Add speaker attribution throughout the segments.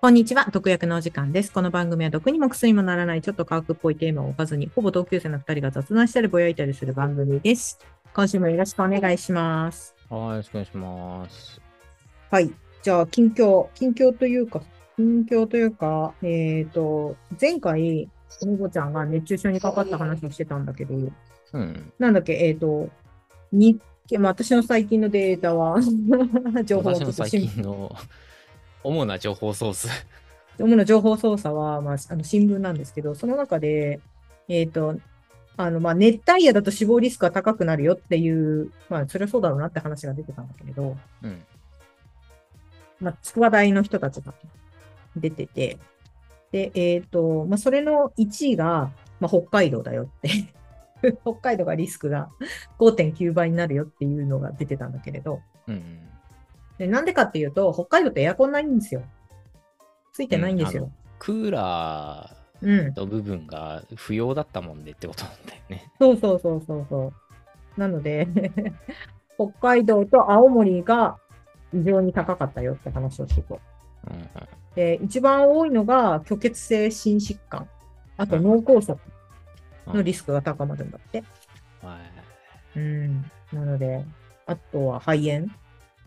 Speaker 1: こんにちは。毒薬のお時間です。この番組は毒にも薬にもならないちょっと科学っぽいテーマを置かずに、ほぼ同級生の二人が雑談したりぼやいたりする番組です。今週もよろしくお願いします。
Speaker 2: はい、よろしくお願いします。
Speaker 1: はい。じゃあ、近況。近況というか、近況というか、えっ、と、前回、おみこちゃんが熱中症にかかった話をしてたんだけど、
Speaker 2: うん。
Speaker 1: なんだっけ、えっ、と、日経、まあ、私の最近のデータは、情報を
Speaker 2: 私の最近の主な情報ソース。
Speaker 1: 主な情報操作は、まあ、あの新聞なんですけど、その中で、えっ、と、あの、まあ、熱帯夜だと死亡リスクが高くなるよっていう、まあ、それはそうだろうなって話が出てたんだけれど、
Speaker 2: うん。
Speaker 1: まあ、筑波大の人たちが出てて、で、えっ、と、まあ、それの1位が、まあ、北海道だよって。北海道がリスクが5.9倍になるよっていうのが出てたんだけれど、
Speaker 2: うん。
Speaker 1: でなんでかっていうと、北海道ってエアコンないんですよ。ついてないんですよ。
Speaker 2: クーラ
Speaker 1: うん
Speaker 2: ー。の部分が不要だったもんでってことなんだよね。
Speaker 1: そうそうそうそうそう。なので、北海道と青森が異常に高かったよって話をしてて。
Speaker 2: うん
Speaker 1: で、一番多いのが虚血性心疾患。あと脳梗塞
Speaker 2: うん。
Speaker 1: のリスクが高まるんだって。
Speaker 2: はい。
Speaker 1: うん。なので、あとは肺炎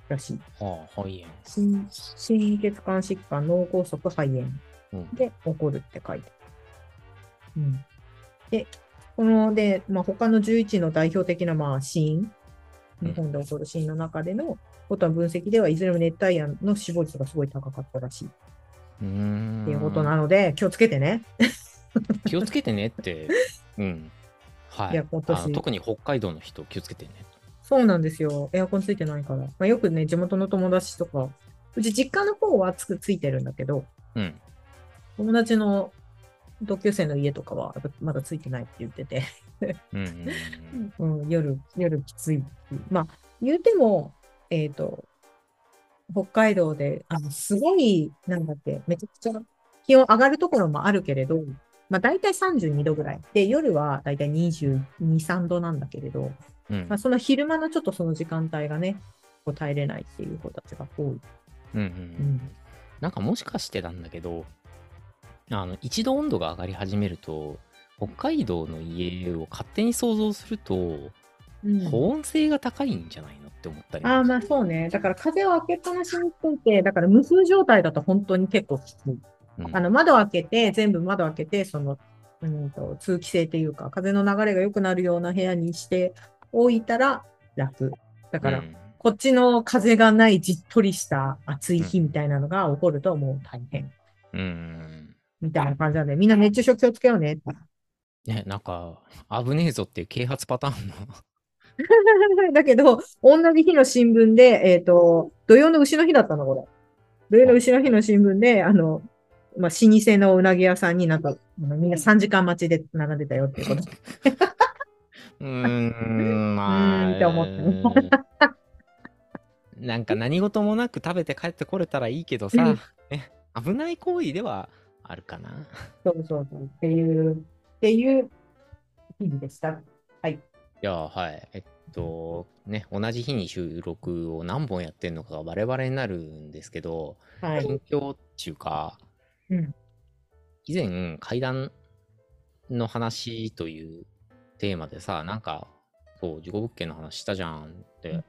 Speaker 1: らしい。
Speaker 2: はあ、肺炎。
Speaker 1: 心心血管疾患、脳梗塞、肺炎
Speaker 2: うん。
Speaker 1: で起こるって書いてある。うん。で、こので、まあ、他の11の代表的な、まあ、死因、
Speaker 2: うん
Speaker 1: 日本で起こる死因の中でのことの分析では、いずれも熱帯夜の死亡率がすごい高かったらしいっ
Speaker 2: うーん。
Speaker 1: ていうことなので、気をつけてね。
Speaker 2: 気をつけてねって。うん。はいい。
Speaker 1: や今年
Speaker 2: あの特に北海道の人気をつけてね。
Speaker 1: そうなんですよ。エアコンついてないから。まあ、よくね、地元の友達とか、うち実家の方はつくついてるんだけど、
Speaker 2: うん。
Speaker 1: 友達の同級生の家とかはまだついてないって言ってて、
Speaker 2: うん
Speaker 1: 夜、夜きつい。まあ、言うても、えっ、と、北海道で、あの、すごい、なんだっけ、めちゃくちゃ気温上がるところもあるけれど、まあ、大体32度ぐらい。で、夜は大体22、3度なんだけれど、
Speaker 2: うん
Speaker 1: まあ、その昼間のちょっとその時間帯がね、こう耐えれないっていう子たちが多い。
Speaker 2: うんう
Speaker 1: うんん。
Speaker 2: なんかもしかしてなんだけど、あの、一度温度が上がり始めると、北海道の家を勝手に想像すると、
Speaker 1: うん
Speaker 2: 保温性が高いんじゃないのって思ったり。
Speaker 1: ああ、まあそうね。だから風を開けっぱなしにしといて、だから無風状態だと本当に結構きつい。
Speaker 2: うん
Speaker 1: あの窓開けて、全部窓開けて、その、うんと、通気性というか、風の流れが良くなるような部屋にしておいたら楽。だから、
Speaker 2: うん
Speaker 1: こっちの風がないじっとりした暑い日みたいなのが起こるともう大変。
Speaker 2: うん。
Speaker 1: みたいな感じなんで、みんな熱中症気をつけようね。
Speaker 2: ね、なんか、危ねえぞっていう啓発パターンの。
Speaker 1: だけど、同じ日の新聞で、えっ、と、土曜の牛の日だったの、これ。土曜の牛の日の新聞で、あの、まあ、老舗のうなぎ屋さんになんか、みんな3時間待ちで並んでたよっていうこと。
Speaker 2: うーん、まあ。
Speaker 1: うーんって思って
Speaker 2: なんか何事もなく食べて帰ってこれたらいいけどさ、ね、危ない行為ではあるかな。
Speaker 1: そうそうそう。っていう、っていう日々でした。はい。
Speaker 2: いや、はい。えっと、ね、同じ日に収録を何本やってんのかがバレバレになるんですけど、
Speaker 1: はい。
Speaker 2: 近況っていうか、
Speaker 1: うん。
Speaker 2: 以前、階段の話というテーマでさ、なんか、そう、事故物件の話したじゃんって、
Speaker 1: うん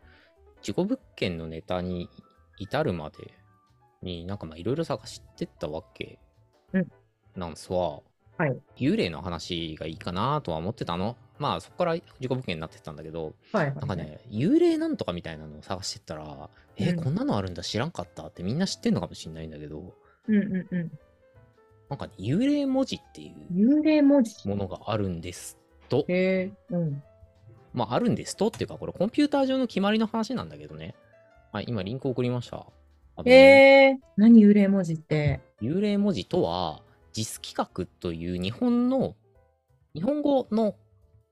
Speaker 2: 事故物件のネタに至るまでになんかまあいろいろ探してったわけ
Speaker 1: うん
Speaker 2: なんすわ。
Speaker 1: はい。
Speaker 2: 幽霊の話がいいかなとは思ってたの。まあそこから事故物件になってったんだけど、
Speaker 1: はい。
Speaker 2: なんかね、幽霊なんとかみたいなのを探してったら、え
Speaker 1: うん
Speaker 2: こんなのあるんだ知らんかったってみんな知ってんのかもしれないんだけど、
Speaker 1: うんうんうん。
Speaker 2: なんかね、幽霊文字っていう
Speaker 1: 幽霊文字。
Speaker 2: ものがあるんですと。
Speaker 1: へえ。うん。
Speaker 2: まあ、あるんですとっていうか、これコンピューター上の決まりの話なんだけどね。はい、今リンク送りました。
Speaker 1: えー、何幽霊文字って？
Speaker 2: 幽霊文字とは、JIS 企画という日本の、日本語の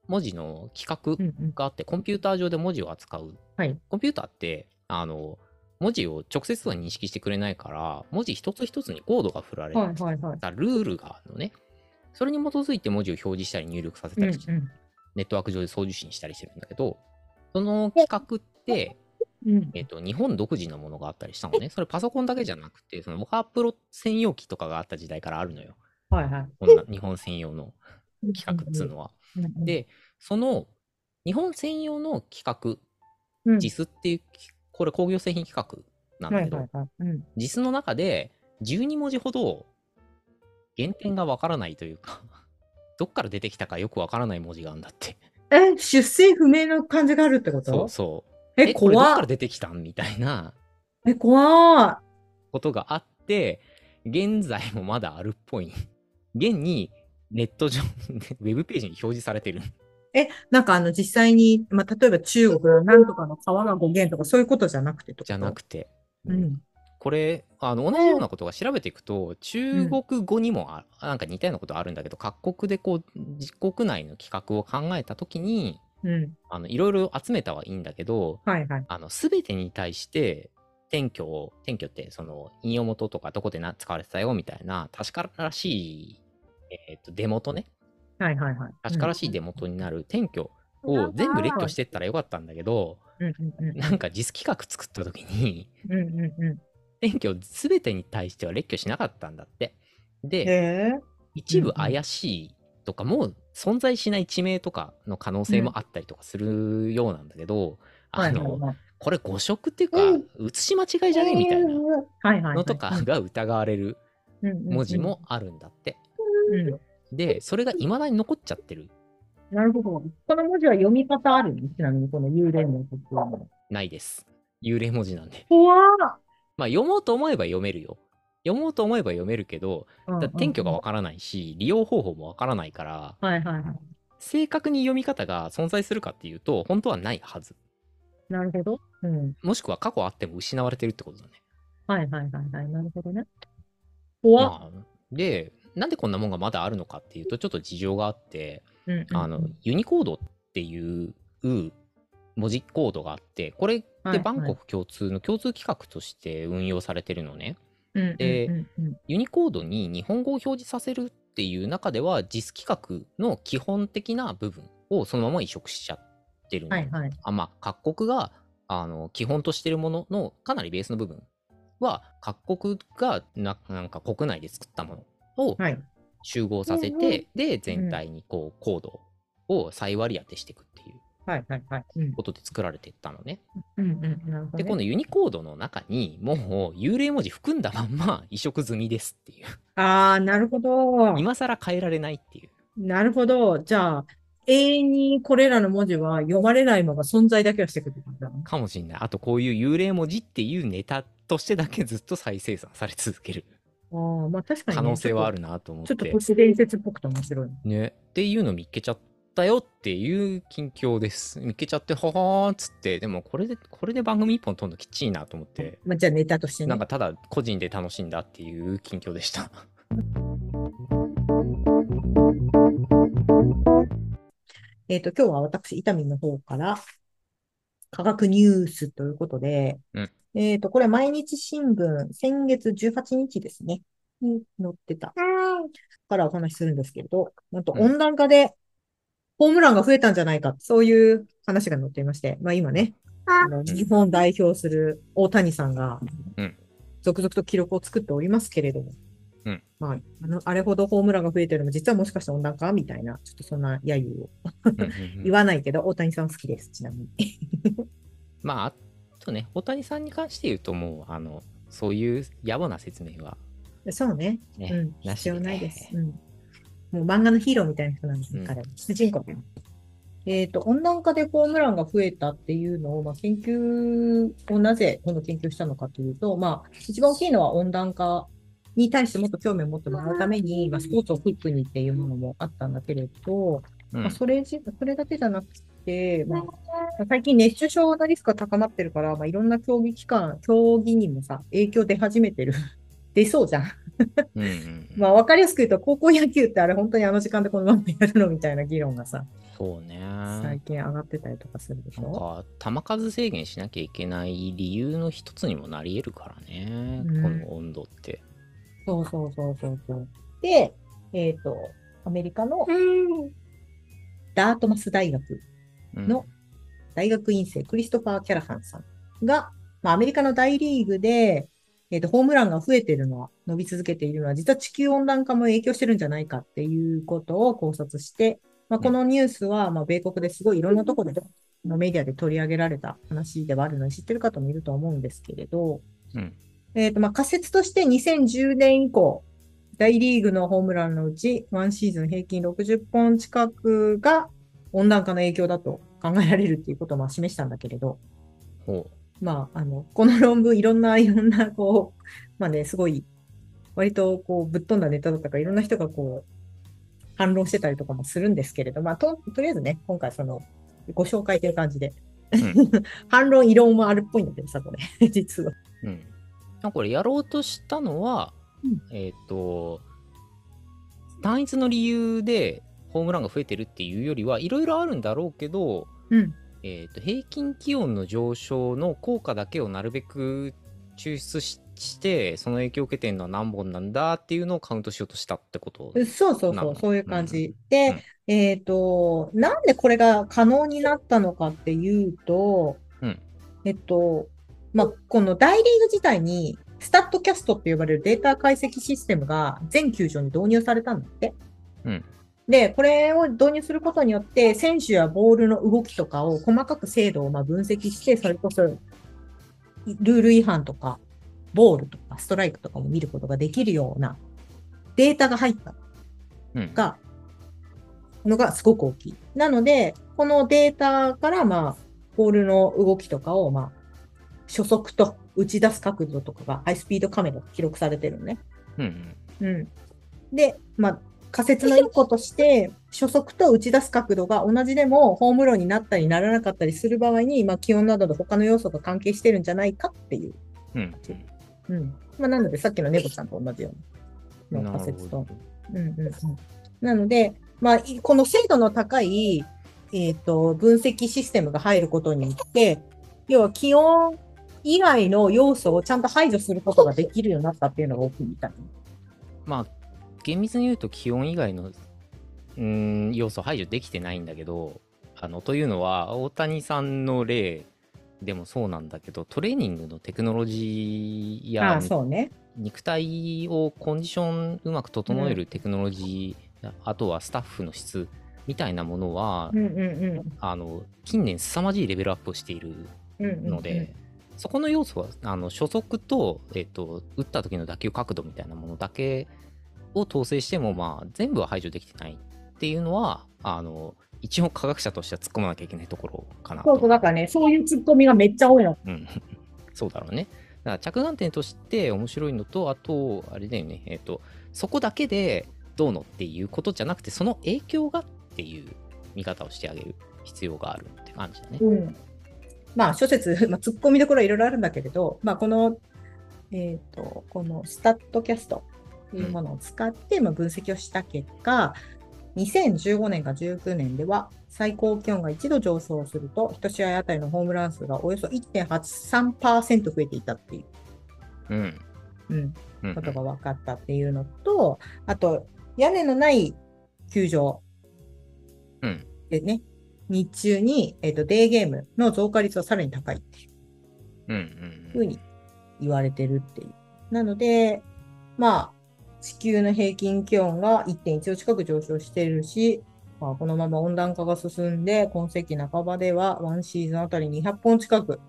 Speaker 2: 文字の企画
Speaker 1: うんうん。
Speaker 2: があって、コンピューター上で文字を扱う。
Speaker 1: はい。
Speaker 2: コンピューターって、あの、文字を直接は認識してくれないから、文字一つ一つにコードが振られ
Speaker 1: はいはいはい。
Speaker 2: たルールがあるのね。それに基づいて文字を表示したり入力させ
Speaker 1: うんう
Speaker 2: たりして、
Speaker 1: ん。
Speaker 2: ネットワーク上で送受信したりしてるんだけど、その企画って、
Speaker 1: うん。
Speaker 2: えっと、日本独自のものがあったりしたのね。それパソコンだけじゃなくて、そのワープロ専用機とかがあった時代からあるのよ。
Speaker 1: はいはい。
Speaker 2: こんな日本専用の企画っつうのは。
Speaker 1: うんうん、
Speaker 2: で、その日本専用の企画、
Speaker 1: うん、
Speaker 2: JIS っていう、これ工業製品企画なんだけど、
Speaker 1: はいはいはい。うん。
Speaker 2: JIS の中で12文字ほど原点がわからないというか、どっから出てきたかよくわからない文字があるんだって。
Speaker 1: え、出生不明の感じがあるってこと？
Speaker 2: そうそう。
Speaker 1: え、
Speaker 2: これどっから出てきたんみたいな
Speaker 1: え、怖
Speaker 2: ことがあって、現在もまだあるっぽい。現にネット上、ウェブページに表示されてる。
Speaker 1: い。え、なんかあの、実際に、まあ、例えば中国のなんとかの川が語源とかそういうことじゃなくてと？
Speaker 2: じゃなくて。
Speaker 1: うん。
Speaker 2: これあの同じようなことが調べていくと中国語にもあ、なんか似たようなことあるんだけど各国でこう自国内の企画を考えた時に
Speaker 1: うん。
Speaker 2: あのいろいろ集めたはいいんだけど
Speaker 1: はいはい。
Speaker 2: あの全てに対して転居を転居ってその引用元とかどこでな使われてたよみたいな確からしい、えー、とデモとね
Speaker 1: はいはいはい。
Speaker 2: 確からしいデモとになる転居を全部列挙してったらよかったんだけど。なんか実企画作った時に転居全てに対しては列挙しなかったんだって。
Speaker 1: ん。
Speaker 2: で。一部怪しいとか、もう存在しない地名とかの可能性もあったりとかするようなんだけど、
Speaker 1: は
Speaker 2: あの。これ誤植っていうか
Speaker 1: うん、
Speaker 2: 写し間違いじゃねみたいな。のとかが疑われる文
Speaker 1: 文
Speaker 2: 字もあるんだって。
Speaker 1: うん。
Speaker 2: で、それが未だに残っちゃってる。
Speaker 1: なるほど。この文字は読み方あるの？ちなみにこの幽霊文字っていうのは。
Speaker 2: ないです。幽霊文字なんで。
Speaker 1: 怖
Speaker 2: まあ、読もうと思えば読めるよ。読もうと思えば読めるけど、
Speaker 1: ー
Speaker 2: だ転居がわからないし、利用方法もわからないから、
Speaker 1: はいはいはい。
Speaker 2: 正確に読み方が存在するかっていうと、本当はないはず。
Speaker 1: なるほど。うん。
Speaker 2: もしくは過去あっても失われてるってことだね。
Speaker 1: はいはいはいはい。なるほどね。怖っ。
Speaker 2: まあ、で、なんでこんなもんがまだあるのかっていうと、ちょっと事情があって、
Speaker 1: うんうんうん
Speaker 2: あの、ユニコードっていう文字コードがあって、これっ
Speaker 1: はいはい
Speaker 2: てバンコク共通の共通規格として運用されてるのね。
Speaker 1: うん
Speaker 2: で
Speaker 1: うんうんうん
Speaker 2: ユニコードに日本語を表示させるっていう中では、JIS 規格の基本的な部分をそのまま移植しちゃってるの。
Speaker 1: はいはい。
Speaker 2: あまあ、各国があの基本としてるもののかなりベースの部分は各国がななんか国内で作ったものを
Speaker 1: はい。
Speaker 2: 集合させて、で全体にこうコードを再割り当てしていくっていう
Speaker 1: はいはいはい。うん
Speaker 2: ことで作られていったのね。
Speaker 1: うんうん。なるほど
Speaker 2: で、
Speaker 1: ね。
Speaker 2: このユニコードの中にもう幽霊文字含んだまんま 移植済みですっていう。
Speaker 1: ああ、なるほど。
Speaker 2: 今更変えられないっていう。
Speaker 1: なるほど。じゃあ、永遠にこれらの文字は読まれないまま存在だけはしてくる。
Speaker 2: かもしんない。あとこういう幽霊文字っていうネタとしてだけずっと再生産され続ける
Speaker 1: ああ、まあ確かにね、
Speaker 2: 可能性はあ
Speaker 1: る。
Speaker 2: るなと思っ。
Speaker 1: ちょってと都市伝説っぽくて面白い。
Speaker 2: ね。っていうの見っけちゃったよっていう近況です。見っけちゃって、ははーっつって、でもこれで、これで番組一本撮るのきっちいなと思って、
Speaker 1: まあじゃあネタとしてね。
Speaker 2: なんかただ個人で楽しんだっていう近況でした。
Speaker 1: えっと、今日は私、伊丹の方から、科学ニュースということで、
Speaker 2: うん。
Speaker 1: えっと、これ毎日新聞、先月18日ですね、に載ってた、からお話しするんですけれど、なんと
Speaker 2: うん。
Speaker 1: 温暖化でホームランが増えたんじゃないか、そういう話が載っていまして、まあ今ね、あの日本代表する大谷さんが
Speaker 2: うん、
Speaker 1: 続々と記録を作っておりますけれども、
Speaker 2: うん
Speaker 1: まあ、あの、あれほどホームランが増えてるのも、実はもしかして温暖化みたいな、ちょっとそんな揶揄を 言わないけど、大谷さん好きです、ちなみに。
Speaker 2: まあ、あとね、大谷さんに関して言うともう、あの、そういう野暮な説明は
Speaker 1: そうね。
Speaker 2: ね、
Speaker 1: うん。必要ないです。うん。もう漫画のヒーローみたいな人なんですね、
Speaker 2: うん
Speaker 1: 彼は。主人公。えっと、温暖化でホームランが増えたっていうのを、まあ、研究をなぜこの研究したのかというと、まあ、一番大きいのは温暖化に対してもっと興味を持ってもらうために、まあ、スポーツをフックにっていうものもあったんだけれど、
Speaker 2: うん
Speaker 1: まあ、それじ、それだけじゃなくて、まあ、最近熱中症のリスクが高まってるから、まあ、いろんな競技機関、競技にもさ、影響出始めてる。出そうじゃん。
Speaker 2: うんうんうん
Speaker 1: まあ、わかりやすく言うと、高校野球ってあれ本当にあの時間でこのままやるのみたいな議論がさ、
Speaker 2: そうね。
Speaker 1: 最近上がってたりとかするでしょ？
Speaker 2: なんか、球数制限しなきゃいけない理由の一つにもなり得るからね、
Speaker 1: うん
Speaker 2: この温度って。
Speaker 1: そうそうそうそうそう。で、えっ、と、アメリカのダートマス大学
Speaker 2: うん
Speaker 1: の大学院生クリストファー・キャラハンさんが、まあ、アメリカの大リーグで、えっ、と、ホームランが増えているのは、伸び続けているのは、実は地球温暖化も影響してるんじゃないかっていうことを考察して、まあ、このニュースは、まあ、米国ですごいいろんなところで、まあメディアで取り上げられた話ではあるので、知ってる方もいると思うんですけれど、
Speaker 2: うん。
Speaker 1: えっ、と、まあ、仮説として2010年以降、大リーグのホームランのうち、ワンシーズン平均60本近くが温暖化の影響だと考えられるっていうことをまあ示したんだけれど、
Speaker 2: ほ
Speaker 1: まあ、あの、この論文、いろんな、いろんな、こう、まあね、すごい、割と、こう、ぶっ飛んだネタだったから、いろんな人がこう、反論してたりとかもするんですけれど、まあ、と、とりあえずね、今回その、ご紹介という感じで、
Speaker 2: うん
Speaker 1: 反論、異論もあるっぽいんだけどさ、これ、実は。
Speaker 2: う。うん。あこれやろうとしたのは、
Speaker 1: うん。
Speaker 2: えっ、と、単一の理由でホームランが増えてるっていうよりはいろいろあるんだろうけど、
Speaker 1: うん。
Speaker 2: えー、と平均気温の上昇の効果だけをなるべく抽出ししてその影響を受けてるのは何本なんだっていうのをカウントしようとしたってこと
Speaker 1: そうそうそう、そういう感じ。
Speaker 2: うん
Speaker 1: で、えっと、なんでこれが可能になったのかっていうと、
Speaker 2: うん。
Speaker 1: えっと、まあ、この大リーグ自体に、スタッドキャストって呼ばれるデータ解析システムが全球場に導入されたんだって。
Speaker 2: うん
Speaker 1: で、これを導入することによって、選手やボールの動きとかを細かく精度をまあ分析して、それこそ、ルール違反とか、ボールとか、ストライクとかも見ることができるようなデータが入った
Speaker 2: うん
Speaker 1: が、のがすごく大きい。なので、このデータから、まあ、ボールの動きとかを、まあ、初速と打ち出す角度とかがハイスピードカメラで記録されてるのね。
Speaker 2: うんうん
Speaker 1: うん。で、まあ、仮説の一個として、初速と打ち出す角度が同じでも、ホームランになったりならなかったりする場合に、まあ、気温などの他の要素が関係してるんじゃないかっていう。
Speaker 2: うん
Speaker 1: うん。まあ、なので、さっきのネボさんと同じよう
Speaker 2: うん
Speaker 1: なの仮説とうんうんうん。なので、まあ、いこの精度の高い、えっ、と、分析システムが入ることによって、要は気温以外の要素をちゃんと排除することができるようになったっていうのが大きいみたい。
Speaker 2: まあ厳密に言うと気温以外のうーん要素排除できてないんだけどあのというのは大谷さんの例でもそうなんだけどトレーニングのテクノロジーや
Speaker 1: ああ、そうね。
Speaker 2: 肉体をコンディションうまく整えるテクノロジー、あとはスタッフの質みたいなものは、
Speaker 1: うんうんうん
Speaker 2: あの近年凄まじいレベルアップをしている
Speaker 1: うんうんうん。
Speaker 2: ので、そこの要素はあの初速と,、えっと打った時の打球角度みたいなものだけを統制しても、まあ、全部は排除できてないっていうのはあの一応科学者としては突っ込まなきゃいけないところかなと。
Speaker 1: そうそう、だからね、そういうツッコミがめっちゃ多いの。
Speaker 2: うん、そうだろうね。だから着眼点として面白いのと、あと、あれだよね、えっ、と、そこだけでどうのっていうことじゃなくて、その影響がっていう見方をしてあげる必要があるって感じだね。
Speaker 1: うん。まあ、諸説、まあ、ツッコミどころはいろいろあるんだけれど、まあ、この、えっ、と、このスタッドキャストというものを使って、まあ、分析をした結果、2015年か19年では、最高気温が1度上昇すると、1試合あたりのホームラン数がおよそ1.83%増えていたっていう、
Speaker 2: うん。
Speaker 1: うん、
Speaker 2: うん。
Speaker 1: ことが分かったっていうのと、あと、屋根のない球場
Speaker 2: うん。
Speaker 1: でね、日中に、えっ、と、デーゲームの増加率はさらに高いっていう
Speaker 2: うん。うん。
Speaker 1: ふうに言われてるっていう。なので、まあ、地球の平均気温が1.1度近く上昇しているし、まあ、このまま温暖化が進んで、今世紀半ばではワンシーズンあたり200本近く、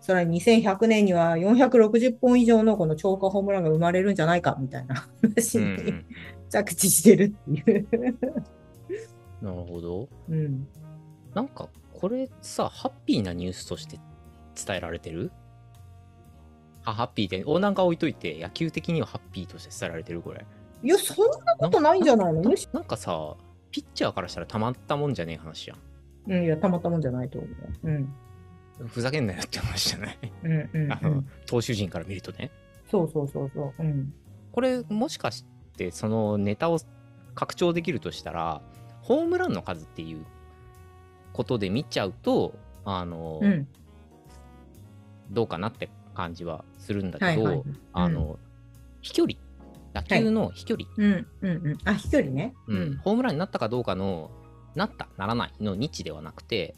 Speaker 1: さらに2100年には460本以上のこの超過ホームランが生まれるんじゃないかみたいな話
Speaker 2: うんう
Speaker 1: に
Speaker 2: ん
Speaker 1: 着地してるっていう。
Speaker 2: なるほど。
Speaker 1: うん。
Speaker 2: なんか、これさ、ハッピーなニュースとして伝えられてる？あ、ハッピーで、温暖化置いといて、野球的にはハッピーとして伝えられてるこれ。
Speaker 1: いや、そんなことないんじゃないの？むし
Speaker 2: なんかさ、ピッチャーからしたらたまったもんじゃねえ話やん。
Speaker 1: うん、いや、たまったもんじゃないと思う。うん。
Speaker 2: ふざけんなよって話じゃない、
Speaker 1: うん、うん、
Speaker 2: あの
Speaker 1: うん。
Speaker 2: 投手陣から見るとね。
Speaker 1: そうそうそうそう。うん。
Speaker 2: これもしかしてそのネタを拡張できるとしたらホームランの数っていうことで見ちゃうとあの、
Speaker 1: うん。
Speaker 2: どうかなって感じはするんだけど、
Speaker 1: はいはい。
Speaker 2: あの飛距離打球の飛距離、
Speaker 1: うん、うん、うん。あ、飛距離ね。
Speaker 2: うんホームランになったかどうかのなったならないの日ではなくて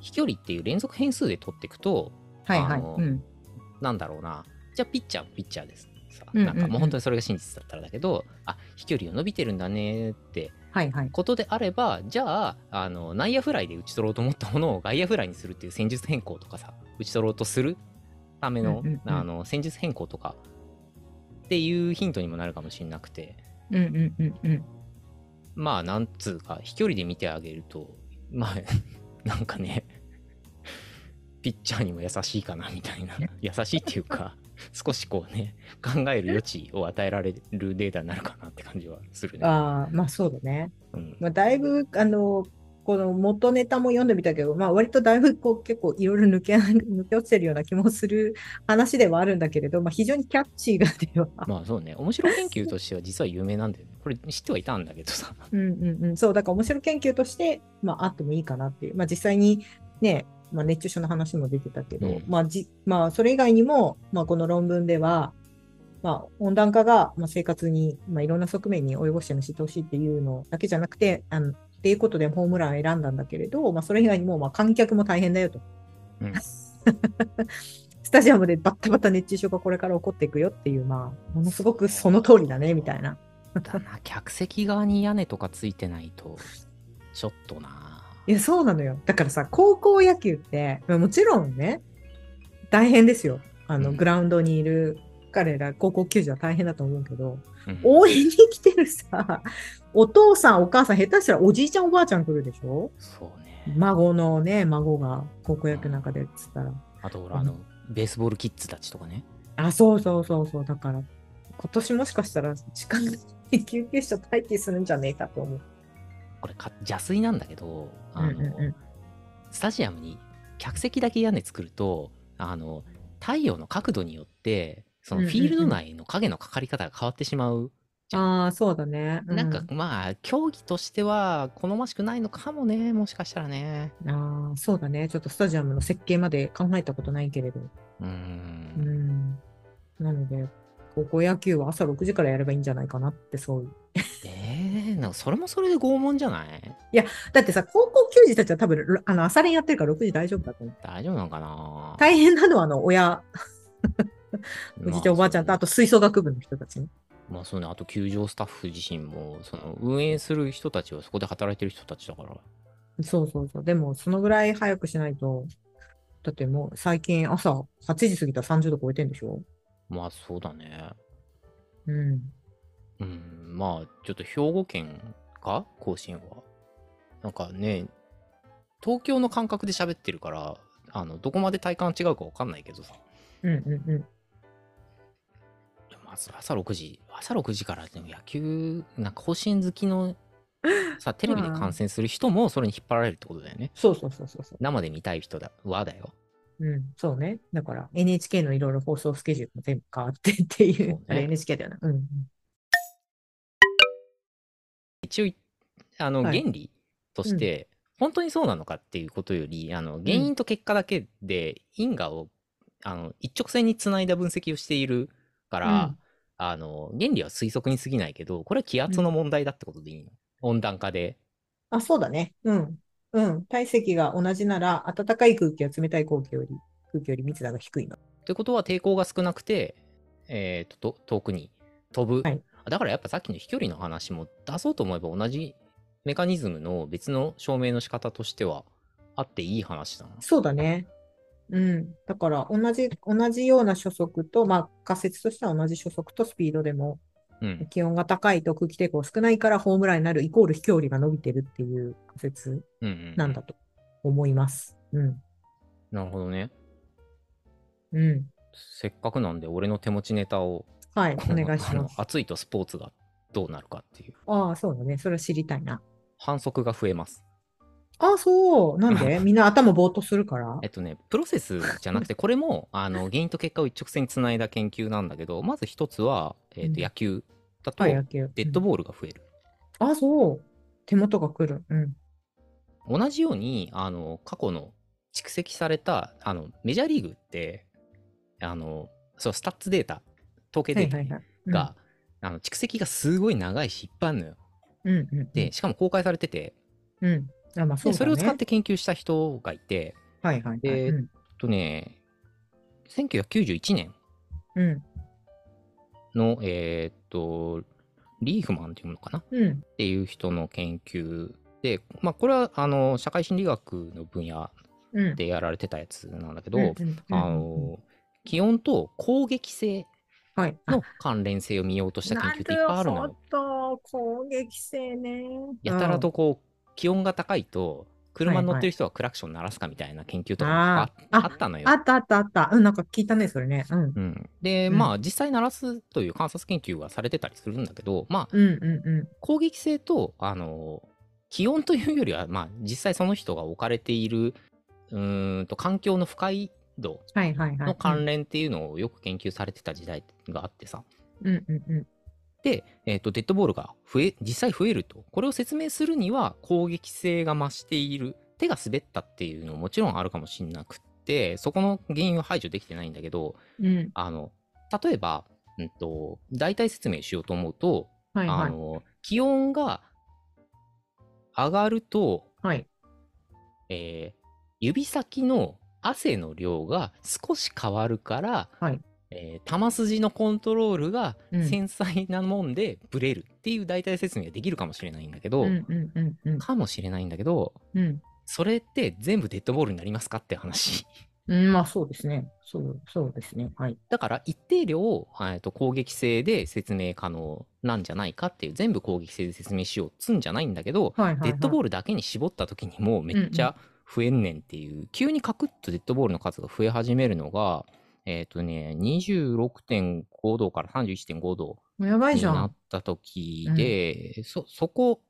Speaker 2: 飛距離っていう連続変数で取っていくと、
Speaker 1: はいはい。
Speaker 2: あの
Speaker 1: うん。
Speaker 2: なんだろうな、じゃあピッチャーはピッチャーです。さ
Speaker 1: うんうんうん
Speaker 2: なんかもう本当にそれが真実だったらだけど、あ飛距離を伸びてるんだねって
Speaker 1: はいはい。
Speaker 2: ことであれば、じゃあ、あの内野フライで打ち取ろうと思ったものを外野フライにするっていう戦術変更とかさ、打ち取ろうとするための,、
Speaker 1: うんうんうん。
Speaker 2: あの戦術変更とかっていうヒントにもなるかもしれなくて、
Speaker 1: うんうんうんうん。
Speaker 2: まあ、なんつうか、飛距離で見てあげると、まあ、なんかね、ピッチャーにも優しいかなみたいな、優しいっていうか、少しこうね、考える余地を与えられるデータになるかなって感じはするね。
Speaker 1: ああ、まあそうだね。
Speaker 2: うん、
Speaker 1: まあ、だいぶ、あの、この元ネタも読んでみたけど、まあ割とだいぶこう結構いろいろ抜け、抜け落ちてるような気もする話ではあるんだけれど、まあ非常にキャッチーがでは。
Speaker 2: まあそうね、面白研究としては実は有名なんだよね。これ知ってはいたんだけどさ。
Speaker 1: うんうんうん。そう、だから面白研究として、まああってもいいかなっていう。まあ実際にね、まあ熱中症の話も出てたけど、
Speaker 2: うん
Speaker 1: まあじ、まあそれ以外にも、まあこの論文では、まあ温暖化が、まあ、生活に、まあいろんな側面に及ぼしてるの知ってほしいっていうのだけじゃなくて、あの、っていうことでホームランを選んだんだけれど、まあそれ以外にも、まあ観客も大変だよと。
Speaker 2: うん
Speaker 1: スタジアムでバッタバタ熱中症がこれから起こっていくよっていう、まあ、ものすごくその通りだね、みたいな。
Speaker 2: だな、客席側に屋根とかついてないと、ちょっとな。
Speaker 1: いや、そうなのよ。だからさ、高校野球って、まあもちろんね、大変ですよ。あの、
Speaker 2: うん
Speaker 1: グラウンドにいる彼ら、高校球児は大変だと思うけど、
Speaker 2: うん
Speaker 1: 応援に来てるさ、お父さん、お母さん、下手したらおじいちゃん、おばあちゃん来るでしょ？
Speaker 2: そうね。
Speaker 1: 孫のね、孫が高校野球の中でっつったら。
Speaker 2: あとほら、あの、ベースボールキッズたちとかね。
Speaker 1: あ、そうそうそうそう。だから、今年もしかしたら時間に 救急車待機するんじゃねえかと思う。
Speaker 2: これか、邪推なんだけど、あの、
Speaker 1: うんうんうん
Speaker 2: スタジアムに客席だけ屋根作ると、あの、太陽の角度によって、そのフィールド内の影のかかり方が変わってしまう。
Speaker 1: ああ、そうだね。う
Speaker 2: なんか、まあ、競技としては好ましくないのかもね、もしかしたらね。
Speaker 1: ああ、そうだね。ちょっとスタジアムの設計まで考えたことないけれど。
Speaker 2: うー。
Speaker 1: うんん。なので、高校野球は朝6時からやればいいんじゃないかなって、そういう。
Speaker 2: えー、なんかそれもそれで拷問じゃない？
Speaker 1: だってさ、高校球児たちは多分、あの、朝練やってるから6時大丈夫だと思う。
Speaker 2: 大丈夫なのかな？
Speaker 1: 大変なのは、あの、親、おじいちゃん、おばあちゃんと、あ
Speaker 2: と。
Speaker 1: と吹奏楽部の人たちね。
Speaker 2: まあそうね、あと球場スタッフ自身も、その運営する人たちはそこで働いてる人たちだから。
Speaker 1: そうそうそう。でも、そのぐらい早くしないと、だってもう最近朝8時過ぎたら30度超えてんでしょ？
Speaker 2: まあそうだね。
Speaker 1: うん。
Speaker 2: うん、まあちょっと兵庫県か甲子園は。なんかね、東京の感覚で喋ってるから、あの、どこまで体感違うかわかんないけどさ。
Speaker 1: うんうんうん。
Speaker 2: 朝6時、朝6時からでも野球、なんか甲子園好きの さ、テレビで観戦する人もそれに引っ張られるってことだよね。
Speaker 1: そうそうそうそうそう。
Speaker 2: 生で見たい人だはだよ。
Speaker 1: うん、そうね。だから NHK のいろいろ放送スケジュールも全部変わってっていう。
Speaker 2: そうね
Speaker 1: あれ NHK だよな。うんうん。
Speaker 2: 一応い、あの、
Speaker 1: はい
Speaker 2: 原理として、本当にそうなのかっていうことより、あの、原因と結果だけで因果を、あの、一直線につないだ分析をしているから、
Speaker 1: うん
Speaker 2: あの、原理は推測に過ぎないけど、これは気圧の問題だってことでいいの、温暖化で。
Speaker 1: あ、そうだね。うん。うん。体積が同じなら、暖かい空気は冷たい空気より、空気より密度が低いの。
Speaker 2: ということは抵抗が少なくて、えーとと遠くに飛ぶ、
Speaker 1: はい
Speaker 2: だからやっぱさっきの飛距離の話も出そうと思えば同じメカニズムの別の証明の仕方としてはあっていい話だな。
Speaker 1: そうだね。うん。だから、同じ、同じような初速と、まあ、仮説としては同じ初速とスピードでも、
Speaker 2: うん。
Speaker 1: 気温が高いと空気抵抗少ないからホームランになるイコール飛距離が伸びてるっていう仮説
Speaker 2: うんうん、
Speaker 1: なんだと思います。うん。
Speaker 2: なるほどね。
Speaker 1: うん。
Speaker 2: せっかくなんで俺の手持ちネタを
Speaker 1: はい、お願いします。
Speaker 2: 暑いとスポーツがどうなるかっていう
Speaker 1: ああ、そうだね。それは知りたいな。
Speaker 2: 反則が増えます。
Speaker 1: ああ、そう。なんで？みんな頭ぼーっとするから？
Speaker 2: えっとね、プロセスじゃなくて、これもあの原因と結果を一直線につないだ研究なんだけど、まず一つは、えっと
Speaker 1: うん
Speaker 2: 野球だと
Speaker 1: はい、野球。
Speaker 2: デッドボールが増える。
Speaker 1: うんああ、そう。手元が来る。うん。
Speaker 2: 同じようにあの過去の蓄積されたあのメジャーリーグってあのそうスタッツデータ統計データ
Speaker 1: はいはいはい。
Speaker 2: が、あの蓄積がすごい長いしいっぱいあるのよ。
Speaker 1: うん、うんうん。
Speaker 2: でしかも公開されてて
Speaker 1: うん。あ、まあそね。
Speaker 2: でそれを使って研究した人がいて、
Speaker 1: はいはいはい。
Speaker 2: えっとね、1991年
Speaker 1: うん。
Speaker 2: の、えーっと、リーフマンっていうのかな？っ
Speaker 1: うん。
Speaker 2: ていう人の研究で、まあ、これはあの社会心理学の分野
Speaker 1: うん。
Speaker 2: でやられてたやつなんだけど、
Speaker 1: うんうんうん
Speaker 2: あの気温と攻撃性
Speaker 1: はい。
Speaker 2: の関連性を見ようとした研究っていっぱいあるのよ。
Speaker 1: なるほど。攻撃性ね。
Speaker 2: やたらとこう気温が高いと車に乗ってる人はクラクション鳴らすかみたいな研究とかもあ,、ったのよ
Speaker 1: あ。ったあったあった。うん、なんか聞いたね、それね。うん。
Speaker 2: うん、で、
Speaker 1: うん
Speaker 2: まあ実際鳴らすという観察研究はされてたりするんだけどまあ
Speaker 1: うんうんう
Speaker 2: 攻撃性とあの気温というよりはまあ実際その人が置かれているうーんと環境の不快度。の関連っていうのをよく研究されてた時代があってさ、
Speaker 1: うんうんうん。
Speaker 2: で、えー、とデッドボールが増え実際増えるとこれを説明するには攻撃性が増している手が滑ったっていうのももちろんあるかもしれなくってそこの原因は排除できてないんだけど
Speaker 1: うん。
Speaker 2: あの例えば、うん、と代替説明しようと思うと、
Speaker 1: はいはい。
Speaker 2: あの気温が上がると、
Speaker 1: はい。
Speaker 2: えー指先の汗の量が少し変わるから、
Speaker 1: はい
Speaker 2: えー球筋のコントロールが
Speaker 1: うん
Speaker 2: 繊細なもんでブレるっていう代替説明ができるかもしれないんだけど、
Speaker 1: うんうんうんうん。
Speaker 2: かもしれないんだけど
Speaker 1: うん。
Speaker 2: それって全部デッドボールになりますかって話
Speaker 1: うん、まあそうですね。そう、そうですね。はい。
Speaker 2: だから一定量、えーと攻撃性で説明可能なんじゃないかっていう全部攻撃性で説明しようっつんじゃないんだけど、
Speaker 1: はいはい、はい。
Speaker 2: デッドボールだけに絞った時にもうめっちゃ増えんねんっていう、急にカクッとデッドボールの数が増え始めるのがえっ、とね26.5度から31.5度
Speaker 1: やばいじゃ。
Speaker 2: になんった時で、そそこ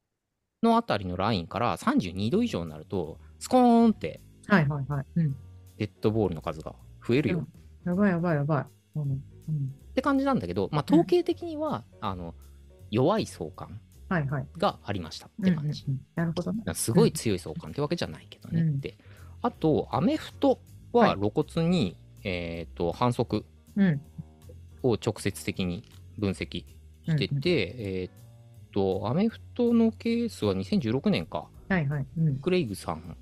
Speaker 2: のあたりのラインから32度以上になるとスコーンって
Speaker 1: はいはいはい。うん。
Speaker 2: デッドボールの数が増えるよ、
Speaker 1: うんやばいやばいやばい。うん。うん。
Speaker 2: って感じなんだけど、まあ、統計的には、あの弱い相関
Speaker 1: はいはい。
Speaker 2: がありましたっ
Speaker 1: うんうんうん
Speaker 2: て感じ、
Speaker 1: なるほどね。
Speaker 2: すごい強い相関ってわけじゃないけどね、
Speaker 1: うん
Speaker 2: であとアメフト
Speaker 1: は
Speaker 2: はい露骨に、えー、と反則
Speaker 1: うん。
Speaker 2: を直接的に分析してて、
Speaker 1: うんうん
Speaker 2: えーっとアメフトのケースは2016年か
Speaker 1: はいはい。うん。
Speaker 2: クレイグさん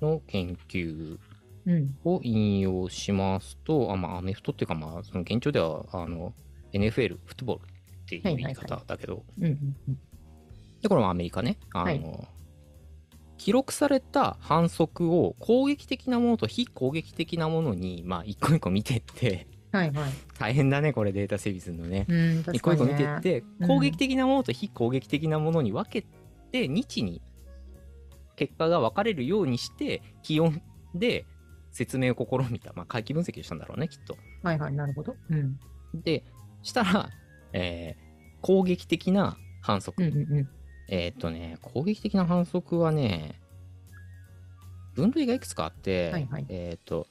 Speaker 2: の研究
Speaker 1: うん。
Speaker 2: を引用しますと、あまあ、アメフトっていうか、まあ、その現状ではあの NFL、フットボールっていう言い方だけど、
Speaker 1: うんうんうん。
Speaker 2: でこれもアメリカねあの、
Speaker 1: はい
Speaker 2: 記録された反則を攻撃的なものと非攻撃的なものに、まあ、一個一個見てって
Speaker 1: はいはい。
Speaker 2: 大変だねこれデータ整備するのね。
Speaker 1: うん、
Speaker 2: 一個一個。見てって、
Speaker 1: うん
Speaker 2: 攻撃的なものと非攻撃的なものに分けて日に結果が分かれるようにして気温で説明を試みた、まあ、回帰分析をしたんだろうねきっと。
Speaker 1: はいはい、なるほど。うん。
Speaker 2: でしたら、えー攻撃的な反則、
Speaker 1: うんうんうん。
Speaker 2: えーっとね攻撃的な反則はね分類がいくつかあって、
Speaker 1: はいはい
Speaker 2: えーっと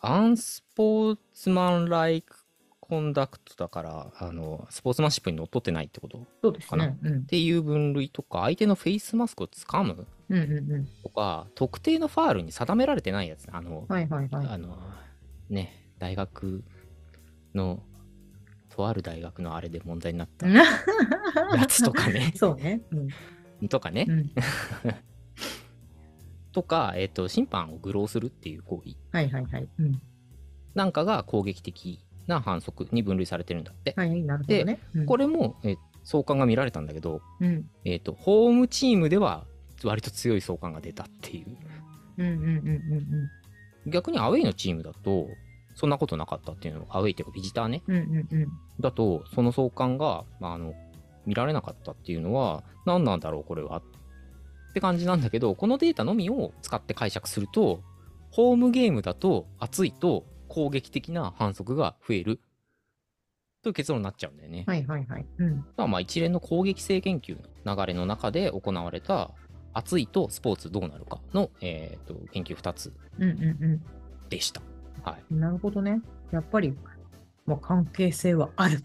Speaker 2: アンスポーツマンライクコンダクトだからあのスポーツマンシップにのっとってないってこと
Speaker 1: そうですね。うん
Speaker 2: っ。ていう分類とか相手のフェイスマスクをつかむ
Speaker 1: うんうんうん。
Speaker 2: とか特定のファールに定められてないやつあの、
Speaker 1: はいはいはい。
Speaker 2: あのね大学のとある大学のあれで問題になったやつとかね
Speaker 1: そうね。うん。
Speaker 2: とかね、
Speaker 1: うん。
Speaker 2: とか、えっと審判を愚弄するっていう行為
Speaker 1: はいはいはい。うん。
Speaker 2: なんかが攻撃的な反則に分類されてるんだって、
Speaker 1: はい、なるほどね。うん
Speaker 2: これも、え相関が見られたんだけど、
Speaker 1: うん。
Speaker 2: えっとホームチームでは割と強い相関が出たっていう
Speaker 1: うんうんうんうん
Speaker 2: 逆にアウェイのチームだとそんなことなかったっていうのアウェイっていうかビジターね
Speaker 1: うん。うんうんうん。
Speaker 2: だとその相関が、まあ、あの見られなかったっていうのは何なんだろうこれはって感じなんだけどこのデータのみを使って解釈するとホームゲームだと暑いと攻撃的な反則が増えるという結論になっちゃうんだよね。
Speaker 1: はいはいはい。うん。
Speaker 2: まあまあ一連の攻撃性研究の流れの中で行われた暑いとスポーツどうなるかの、えー、と研究2つでした。はい。
Speaker 1: うん。なるほどね。やっぱり、まあ、関係性はある。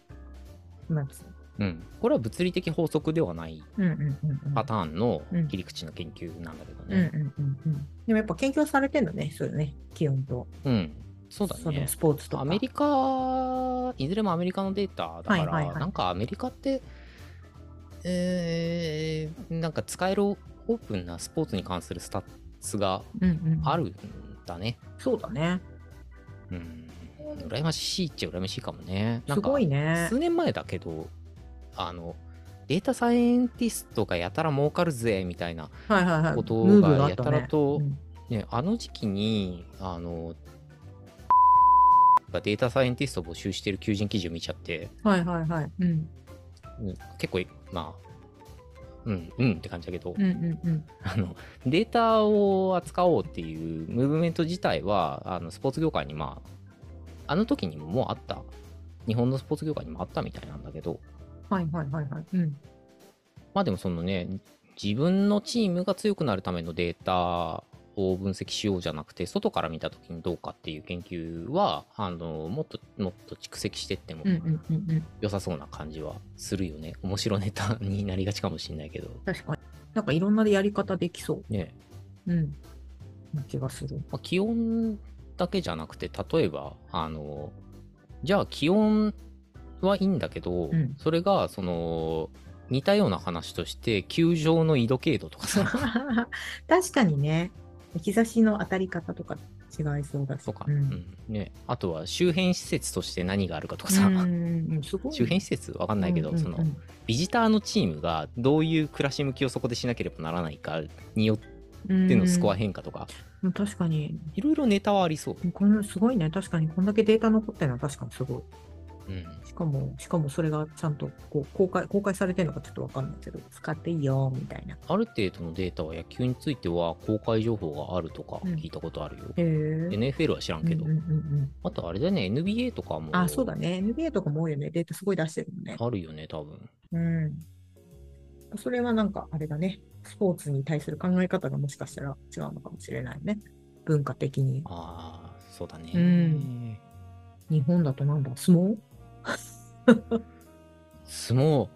Speaker 1: なんですね。
Speaker 2: うん。これは物理的法則ではない
Speaker 1: うんうんうんうん。
Speaker 2: パターンの
Speaker 1: うん
Speaker 2: 切り口の研究なんだけど
Speaker 1: うんうん
Speaker 2: ね。
Speaker 1: うんうん。でもやっぱ研究はされてんだね。そうよね。気温と。
Speaker 2: うん。そうだね。
Speaker 1: スポーツとか。
Speaker 2: アメリカ、いずれもアメリカのデータだから、なんかアメリカって、えーなんか使えるオープンなスポーツに関するスタッツが
Speaker 1: うんうん。
Speaker 2: あるんだね。
Speaker 1: そうだね。
Speaker 2: うん。羨ましいっちゃ羨ましいかもね。なんか
Speaker 1: すごいね。
Speaker 2: 数年前だけど、あの、データサイエンティストがやたら儲かるぜみたいな。ことがや
Speaker 1: た
Speaker 2: らと
Speaker 1: うん
Speaker 2: ね、あの時期に、あの、がデータサイエンティストを募集してる求人記事を見ちゃって、
Speaker 1: はいはいはい。うん。
Speaker 2: うん結構、まあ、うん、うんって感じだけど、
Speaker 1: うんうんうん。
Speaker 2: あの、データを扱おうっていうムーブメント自体は、あの、スポーツ業界にまあ、あの時にももうあった、日本のスポーツ業界にもあったみたいなんだけど、
Speaker 1: はいはいはいはい。うん。
Speaker 2: まあでもそのね、自分のチームが強くなるためのデータを分析しようじゃなくて、外から見た時にどうかっていう研究は、あの、もっともっと蓄積してっても。良さそうな感じはするよね。面白ネタになりがちかもしれないけど。
Speaker 1: 確かに。なんかいろんなやり方できそ
Speaker 2: ね、
Speaker 1: う。うん。な気がする。
Speaker 2: まあ、気温だけじゃなくて、例えば、あの、じゃあ気温はいいんだけど、
Speaker 1: うん
Speaker 2: それが、その、似たような話として、球場の緯度経度とかさ、
Speaker 1: 確かにね。日差しの当たり方とか違いそうだし。
Speaker 2: とか、
Speaker 1: う
Speaker 2: うんんね、あとは周辺施設として何があるかとかさ。周辺施設わかんないけど、
Speaker 1: うんうんうん
Speaker 2: その、ビジターのチームがどういう暮らし向きをそこでしなければならないかによってのスコア変化とか、
Speaker 1: うん確かに。
Speaker 2: いろいろネタはありそう。
Speaker 1: このすごいね。確かにこんだけデータ残ってるのは確かにすごい。
Speaker 2: うん
Speaker 1: しかも、しかもそれがちゃんとこう公開公開されてるのかちょっとわかんないけど、使っていいよみたいな。
Speaker 2: ある程度のデータは野球については公開情報があるとか
Speaker 1: うん
Speaker 2: 聞いたことあるよ。
Speaker 1: へえ。
Speaker 2: NFL は知らんけど、
Speaker 1: うんうんうんうん
Speaker 2: あとあれだね、NBA とかも
Speaker 1: あ、そうだね。NBA とかも多いよね。データすごい出してるもんね。
Speaker 2: あるよね、多分。
Speaker 1: うん。それはなんか、あれだね。スポーツに対する考え方がもしかしたら違うのかもしれないね。文化的に。
Speaker 2: ああ、そうだね。
Speaker 1: うん日本だとなんだ？相撲？
Speaker 2: 相撲、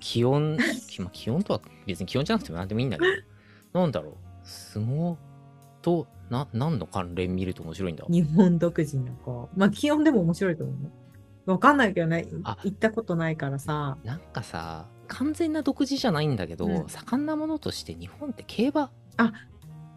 Speaker 2: 気温、きまあ気温とは別に気温じゃなくても何でもいいんだけど、なんだろう、相撲とな何の関連見ると面白いんだ
Speaker 1: 日本独自のこう。まあ、気温でも面白いと思うね。わかんないけどね。
Speaker 2: あ
Speaker 1: 行ったことないからさ。
Speaker 2: なんかさ、完全な独自じゃないんだけど、
Speaker 1: うん
Speaker 2: 盛んなものとして日本って競馬
Speaker 1: あ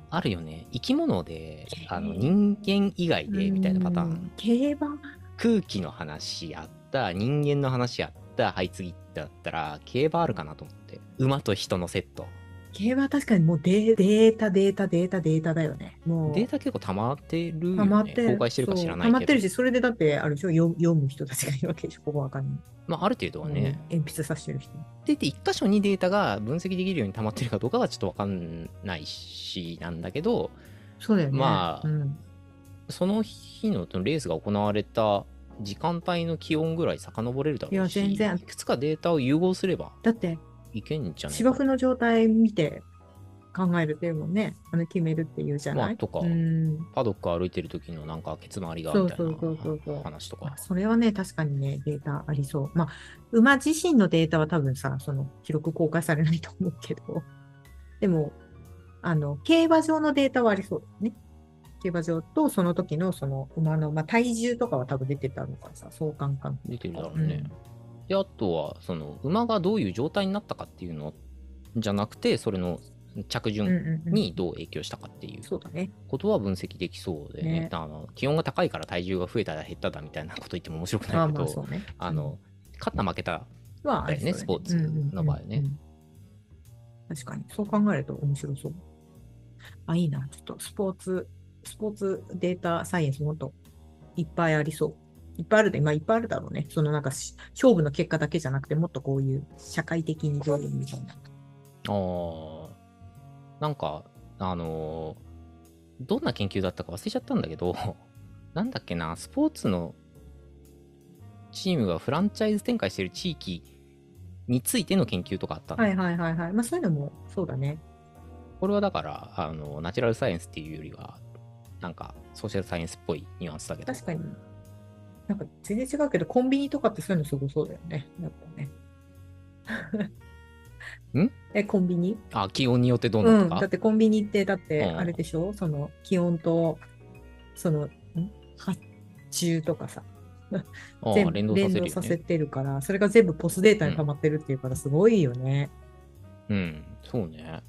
Speaker 2: あるよね。生き物で、あの人間以外でみたいなパターン。
Speaker 1: うん競馬
Speaker 2: 空気の話あった、人間の話あった、はい次だったら、競馬あるかなと思って。馬と人のセット。
Speaker 1: 競馬は確かにもうデデータ、データ、データ、データだよね。もう。
Speaker 2: データ結構溜まってるよね。
Speaker 1: 溜まってる。
Speaker 2: 公開してるか知らないけど。
Speaker 1: 溜まってるし、それでだって、あるでしょ、読読む人たちがいるわけでしょ、ここわかんない。
Speaker 2: まあ、ある程度はね。
Speaker 1: うん鉛筆さしてる人。
Speaker 2: で、で、一箇所にデータが分析できるように溜まってるかどうかはちょっとわかんないし、なんだけど、
Speaker 1: そうだよね。
Speaker 2: まあ
Speaker 1: うん、
Speaker 2: その日のレースが行われた時間帯の気温ぐらい遡れるだろうし、
Speaker 1: いや全然
Speaker 2: いくつかデータを融合すれば
Speaker 1: だって、
Speaker 2: いけんじゃない？
Speaker 1: 芝生の状態見て考えるっていうもんね。あの決めるっていうじゃない、
Speaker 2: まあとか
Speaker 1: うん。
Speaker 2: パドック歩いてる時のなんかケツ回りがみたいな話とか
Speaker 1: あ。それはね、確かにね、データありそう。まあ、馬自身のデータは多分さ、その記録公開されないと思うけど、でも、あの、競馬場のデータはありそうですね。競馬場とその時のその馬の、まあ、体重とかは多分出てたのかさ、相関関係。
Speaker 2: 出てるだろうね。で、あとは、その、馬がどういう状態になったかっていうのじゃなくて、それの着順
Speaker 1: うんうんうん
Speaker 2: にどう影響したかっていう。ことは分析できそうでね。
Speaker 1: ね
Speaker 2: あの気温が高いから体重が増えただ減っただみたいなこと言っても面白く
Speaker 1: まあ
Speaker 2: ないけど、
Speaker 1: まあね。
Speaker 2: あの、勝った負けた
Speaker 1: は
Speaker 2: よねスポーツの場合ね
Speaker 1: うんうんうんうん確かに、そう考えると面白そう。あ、いいな。ちょっとスポーツ、スポーツデータサイエンスもっといっぱいありそう。いっぱいあるで、まあいっぱいあるだろうね。そのなんかし勝負の結果だけじゃなくて、もっとこういう社会的にどういうみたいな。
Speaker 2: あーなんか、あのーどんな研究だったか忘れちゃったんだけど、なんだっけな、スポーツのチームがフランチャイズ展開してる地域についての研究とかあったの、
Speaker 1: はいはいはいはい。まあそういうのもそうだね。
Speaker 2: これはだから、あの、ナチュラルサイエンスっていうよりは、なんか、ソーシャルサイエンスっぽいニュアンスだけど。
Speaker 1: 確かに。なんか全然違うけど、コンビニとかってそういうのすごそうだよね。やっぱね。
Speaker 2: ん？
Speaker 1: え、コンビニ？
Speaker 2: あ、気温によってどう
Speaker 1: うん、
Speaker 2: なとか、
Speaker 1: だってコンビニって、だって
Speaker 2: うん
Speaker 1: あれでしょ、その気温と、その、ん？発注とかさ、
Speaker 2: あ
Speaker 1: 全部
Speaker 2: あ連動させ
Speaker 1: させ
Speaker 2: ね。
Speaker 1: てるから、それが全部ポスデータに溜まってるっていうから、すごいよね。
Speaker 2: うん、そうね。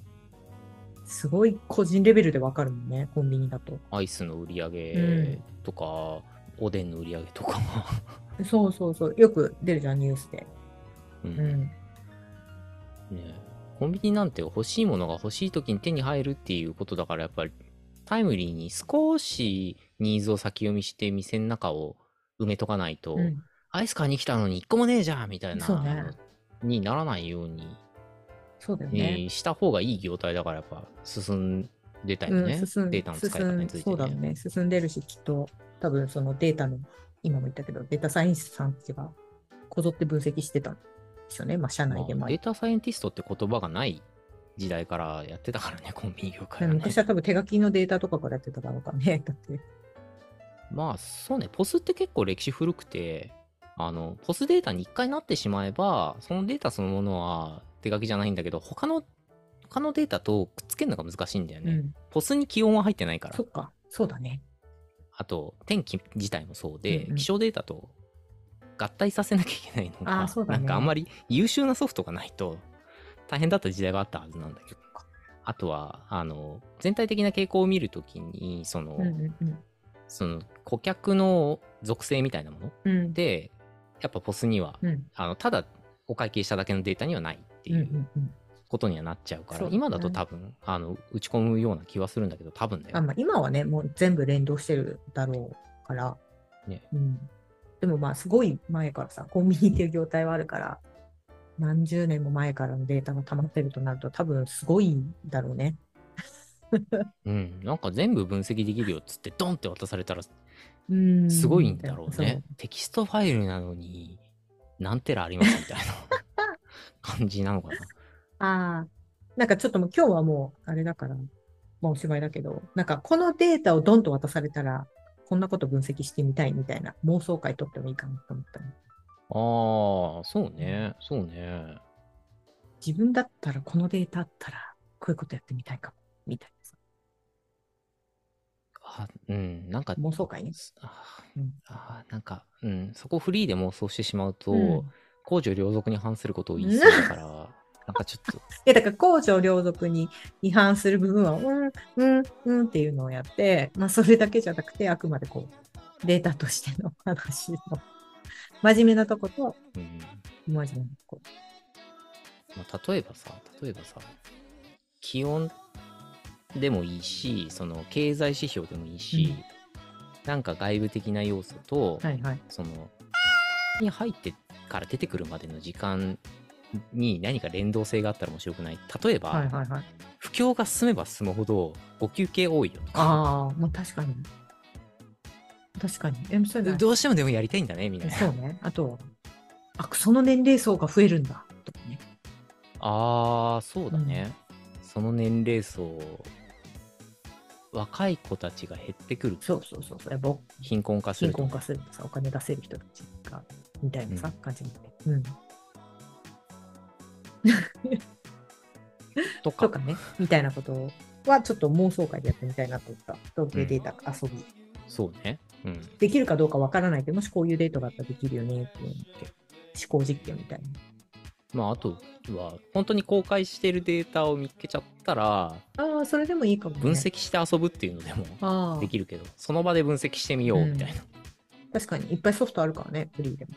Speaker 1: すごい個人レベルでわかるもんね、コンビニだと。
Speaker 2: アイスの売り上げとか、おでんの売り上げとか。
Speaker 1: そうそうそう。よく出るじゃん、ニュースで。
Speaker 2: う。
Speaker 1: うんん。
Speaker 2: ねコンビニなんて欲しいものが欲しい時に手に入るっていうことだから、やっぱりタイムリーに少しニーズを先読みして店の中を埋めとかないと、
Speaker 1: うん。
Speaker 2: アイス買いに来たのに一個もねえじゃんみたいなにならないように、
Speaker 1: そうだよ
Speaker 2: え
Speaker 1: ね。
Speaker 2: ーした方がいい業態だからやっぱ進んでたよね。
Speaker 1: うん、進ん
Speaker 2: データの使い方について
Speaker 1: 進んそうだね。進んでるし、きっと、多分そのデータの、今も言ったけど、データサイエンスさんたちがこぞって分析してたんですよね。まあ、社内でも
Speaker 2: まあ。データサイエンティストって言葉がない時代からやってたからね、コンビニ業界はね。
Speaker 1: 昔は多分手書きのデータとかからやってただろうからね。だって。
Speaker 2: まあそうね、ポスって結構歴史古くて、あの、ポスデータに一回なってしまえば、そのデータそのものは手書きじゃないんだけど、他の、他のデータとくっつけるのが難しいんだよね。
Speaker 1: うん。
Speaker 2: ポスに気温は入ってないから
Speaker 1: そ。っか。そうだね。
Speaker 2: あと、天気自体もそうで、
Speaker 1: うんうん
Speaker 2: 気象データと合体させなきゃいけないのが、なんかあんまり優秀なソフトがないと大変だった時代があったはずなんだけど。あとは、あの、全体的な傾向を見るときに、その、
Speaker 1: うんうんうん。
Speaker 2: その顧客の属性みたいなもの
Speaker 1: うん。
Speaker 2: で、やっぱポスには、
Speaker 1: うん。
Speaker 2: あのただお会計しただけのデータにはないって
Speaker 1: うんう
Speaker 2: いうん
Speaker 1: うん。
Speaker 2: ことにはなっちゃうから、
Speaker 1: そうだね
Speaker 2: 今だと多分あの打ち込むような気はするんだけど、多分だよ。
Speaker 1: あまあ、今はね、もう全部連動してるだろうから。
Speaker 2: ね
Speaker 1: うん。でもまあ、すごい前からさ、コンビニっていう業態はあるから、何十年も前からのデータが溜まってるとなると、多分すごいんだろうね。
Speaker 2: うん、なんか全部分析できるよっつって、ドンって渡されたら
Speaker 1: うん。
Speaker 2: すごいんだろうね。テキストファイルなのに何テラありますみたいな感じなのかな。
Speaker 1: ああ、なんかちょっともう今日はもうあれだから、まあおしまいだけど、なんかこのデータをドンと渡されたら、こんなこと分析してみたいみたいな妄想会取ってもいいかなと思ったの。
Speaker 2: ああ、そうね、そうね。
Speaker 1: 自分だったらこのデータあったら、こういうことやってみたいかも、みたいなさ。
Speaker 2: あうん、なんか、
Speaker 1: 妄想会ね。
Speaker 2: あ
Speaker 1: うん
Speaker 2: あーなんか、うん、そこフリーで妄想してしまうと、
Speaker 1: うん
Speaker 2: 公序良俗に反することを言いそうだから、なんかちょっと、
Speaker 1: いや、だから公序良俗に違反する部分は、うん、うん、うんっていうのをやって、まあそれだけじゃなくて、あくまでこう、データとしての話の、真面目なとこと、
Speaker 2: うん
Speaker 1: 真面目なとこ。
Speaker 2: まあ、例えばさ、例えばさ、気温でもいいし、その経済指標でもいいし、なんか外部的な要素と、
Speaker 1: はいはい。
Speaker 2: その、に入ってから出てくるまでの時間に何か連動性があったら面白くない？例えば、
Speaker 1: はいはいはい。
Speaker 2: 不況が進めば進むほど、ご休憩多いよとか、
Speaker 1: ああ、まあ確かに。確かに。え、そ
Speaker 2: どうしてもでもやりたいんだね、みたいな。
Speaker 1: そうね。あと、あ、その年齢層が増えるんだ。とかね。
Speaker 2: ああ、そうだね。その年齢層、若い子たちが減ってくる。
Speaker 1: そうそうそうそう。
Speaker 2: 貧困化すると。
Speaker 1: 貧困化するお金出せる人たちが、みたいなさ、
Speaker 2: うん
Speaker 1: 感じに。うん。
Speaker 2: とか
Speaker 1: ね、みたいなことはちょっと妄想会でやってみたいなと思った。統計データ遊び。
Speaker 2: そうね。うん。
Speaker 1: できるかどうかわからないけど、もしこういうデータがあったらできるよねって思って、思考実験みたいな。
Speaker 2: まあ、あとは、本当に公開してるデータを見つけちゃったら、
Speaker 1: ああ、それでもいいかも、ね。
Speaker 2: 分析して遊ぶっていうのでもできるけど、その場で分析してみようみたいな。
Speaker 1: 確かに、いっぱいソフトあるからね、フリーでも。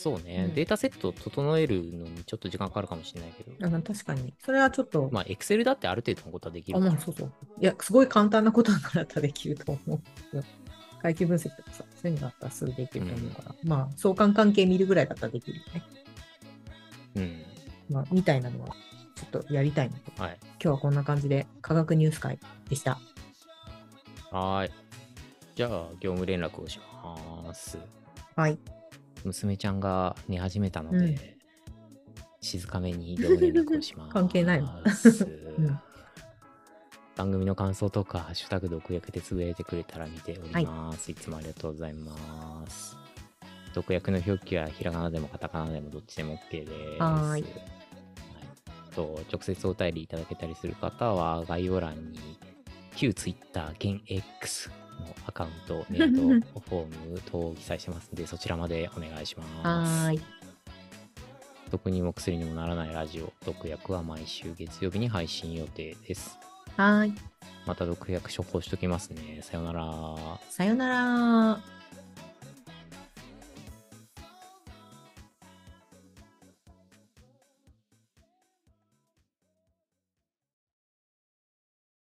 Speaker 2: そうね、
Speaker 1: うん
Speaker 2: データセットを整えるのにちょっと時間かかるかもしれないけど、
Speaker 1: あまあ確かに。それはちょっと、
Speaker 2: まあ、Excel だってある程度のことはできる
Speaker 1: あ、まあそうそう。いや、すごい簡単なことだからたらできると思うよ。会計分析とかさ、そういうのだったらすぐできると思うから。まあ、相関関係見るぐらいだったらできるよね。
Speaker 2: うん。
Speaker 1: まあ、みたいなのは、ちょっとやりたいなと。
Speaker 2: はい。
Speaker 1: 今日はこんな感じで、科学ニュース会でした。
Speaker 2: はーい。じゃあ、業務連絡をします。
Speaker 1: はい。
Speaker 2: 娘ちゃんが寝始めたので、
Speaker 1: うん
Speaker 2: 静かめに業務連絡をします。
Speaker 1: 関係ないわうん
Speaker 2: 番組の感想とか、ハッシュタグ毒薬でつぶやいてくれたら見ております。い、つもありがとうございます。毒薬の表記はひらがなでもカタカナでもどっちでも OK です。はいと直接お便りいただけたりする方は、概要欄に旧 Twitter 現 X のアカウント、メールドフォーム等を記載してますので、そちらまでお願いします。
Speaker 1: はーい。
Speaker 2: 毒にも薬にもならないラジオ、毒薬は毎週月曜日に配信予定です。
Speaker 1: はーい。
Speaker 2: また毒薬処方しときますね。さよなら。
Speaker 1: さよなら。